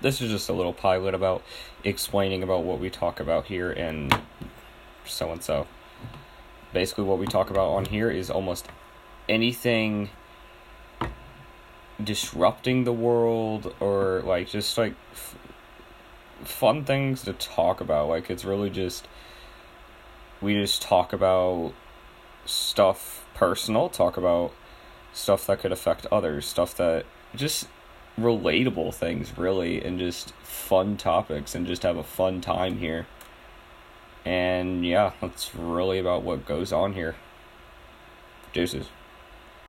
this is just a little pilot about explaining about what we talk about here and so and so. Basically, what we talk about on here is almost anything disrupting the world or like just like f- fun things to talk about. Like, it's really just we just talk about stuff personal, talk about stuff that could affect others, stuff that just relatable things really and just fun topics and just have a fun time here. And yeah, that's really about what goes on here. Deuces.